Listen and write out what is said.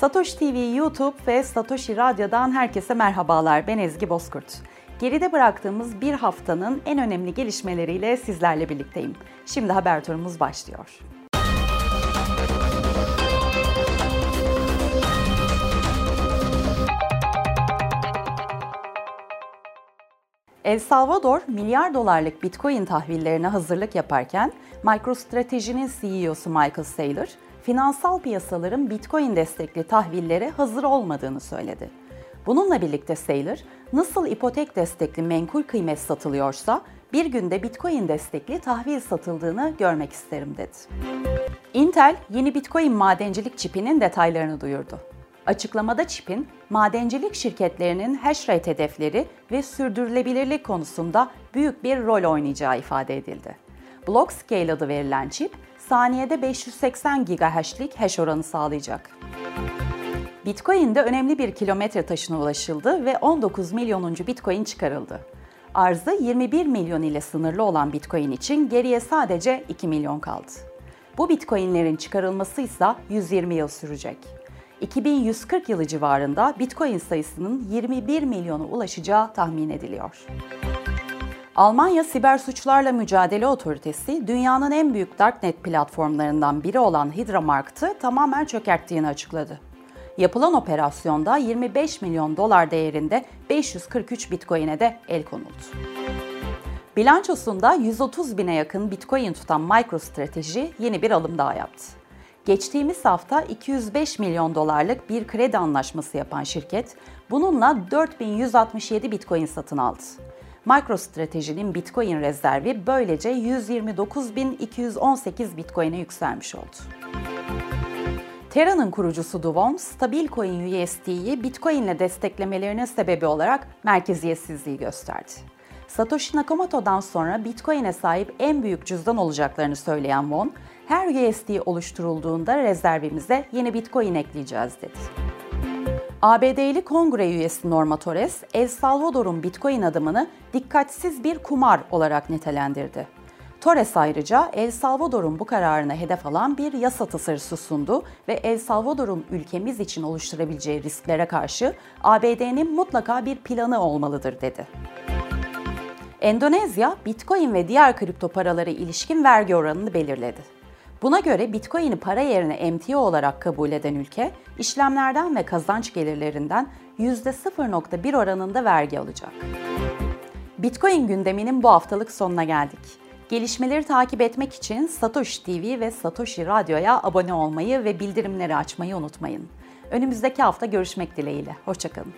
Satoshi TV YouTube ve Satoshi Radyo'dan herkese merhabalar. Ben Ezgi Bozkurt. Geride bıraktığımız bir haftanın en önemli gelişmeleriyle sizlerle birlikteyim. Şimdi haber turumuz başlıyor. El Salvador milyar dolarlık Bitcoin tahvillerine hazırlık yaparken MicroStrategy'nin CEO'su Michael Saylor, finansal piyasaların Bitcoin destekli tahvillere hazır olmadığını söyledi. Bununla birlikte Saylor, nasıl ipotek destekli menkul kıymet satılıyorsa bir günde Bitcoin destekli tahvil satıldığını görmek isterim dedi. Intel yeni Bitcoin madencilik çipinin detaylarını duyurdu. Açıklamada çipin madencilik şirketlerinin hash rate hedefleri ve sürdürülebilirlik konusunda büyük bir rol oynayacağı ifade edildi. Blockscale adı verilen çip, saniyede 580 GHz'lik hash oranı sağlayacak. Bitcoin'de önemli bir kilometre taşına ulaşıldı ve 19 milyonuncu Bitcoin çıkarıldı. Arzı 21 milyon ile sınırlı olan Bitcoin için geriye sadece 2 milyon kaldı. Bu Bitcoin'lerin çıkarılması ise 120 yıl sürecek. 2140 yılı civarında Bitcoin sayısının 21 milyona ulaşacağı tahmin ediliyor. Almanya Siber Suçlarla Mücadele Otoritesi, dünyanın en büyük darknet platformlarından biri olan Hydramarkt'ı tamamen çökerttiğini açıkladı. Yapılan operasyonda 25 milyon dolar değerinde 543 Bitcoin'e de el konuldu. Bilançosunda 130 bine yakın Bitcoin tutan MicroStrategy yeni bir alım daha yaptı. Geçtiğimiz hafta 205 milyon dolarlık bir kredi anlaşması yapan şirket bununla 4167 Bitcoin satın aldı. MicroStrategy'nin Bitcoin rezervi böylece 129.218 Bitcoin'e yükselmiş oldu. Terra'nın kurucusu Duvon, stabil coin USD'yi Bitcoin ile desteklemelerinin sebebi olarak merkeziyetsizliği gösterdi. Satoshi Nakamoto'dan sonra Bitcoin'e sahip en büyük cüzdan olacaklarını söyleyen Won, her USD oluşturulduğunda rezervimize yeni Bitcoin ekleyeceğiz dedi. ABD'li kongre üyesi Norma Torres, El Salvador'un Bitcoin adımını dikkatsiz bir kumar olarak nitelendirdi. Torres ayrıca El Salvador'un bu kararına hedef alan bir yasa tasarısı sundu ve El Salvador'un ülkemiz için oluşturabileceği risklere karşı ABD'nin mutlaka bir planı olmalıdır dedi. Endonezya, Bitcoin ve diğer kripto paralara ilişkin vergi oranını belirledi. Buna göre Bitcoin'i para yerine MTO olarak kabul eden ülke, işlemlerden ve kazanç gelirlerinden %0.1 oranında vergi alacak. Bitcoin gündeminin bu haftalık sonuna geldik. Gelişmeleri takip etmek için Satoshi TV ve Satoshi Radyo'ya abone olmayı ve bildirimleri açmayı unutmayın. Önümüzdeki hafta görüşmek dileğiyle. Hoşçakalın.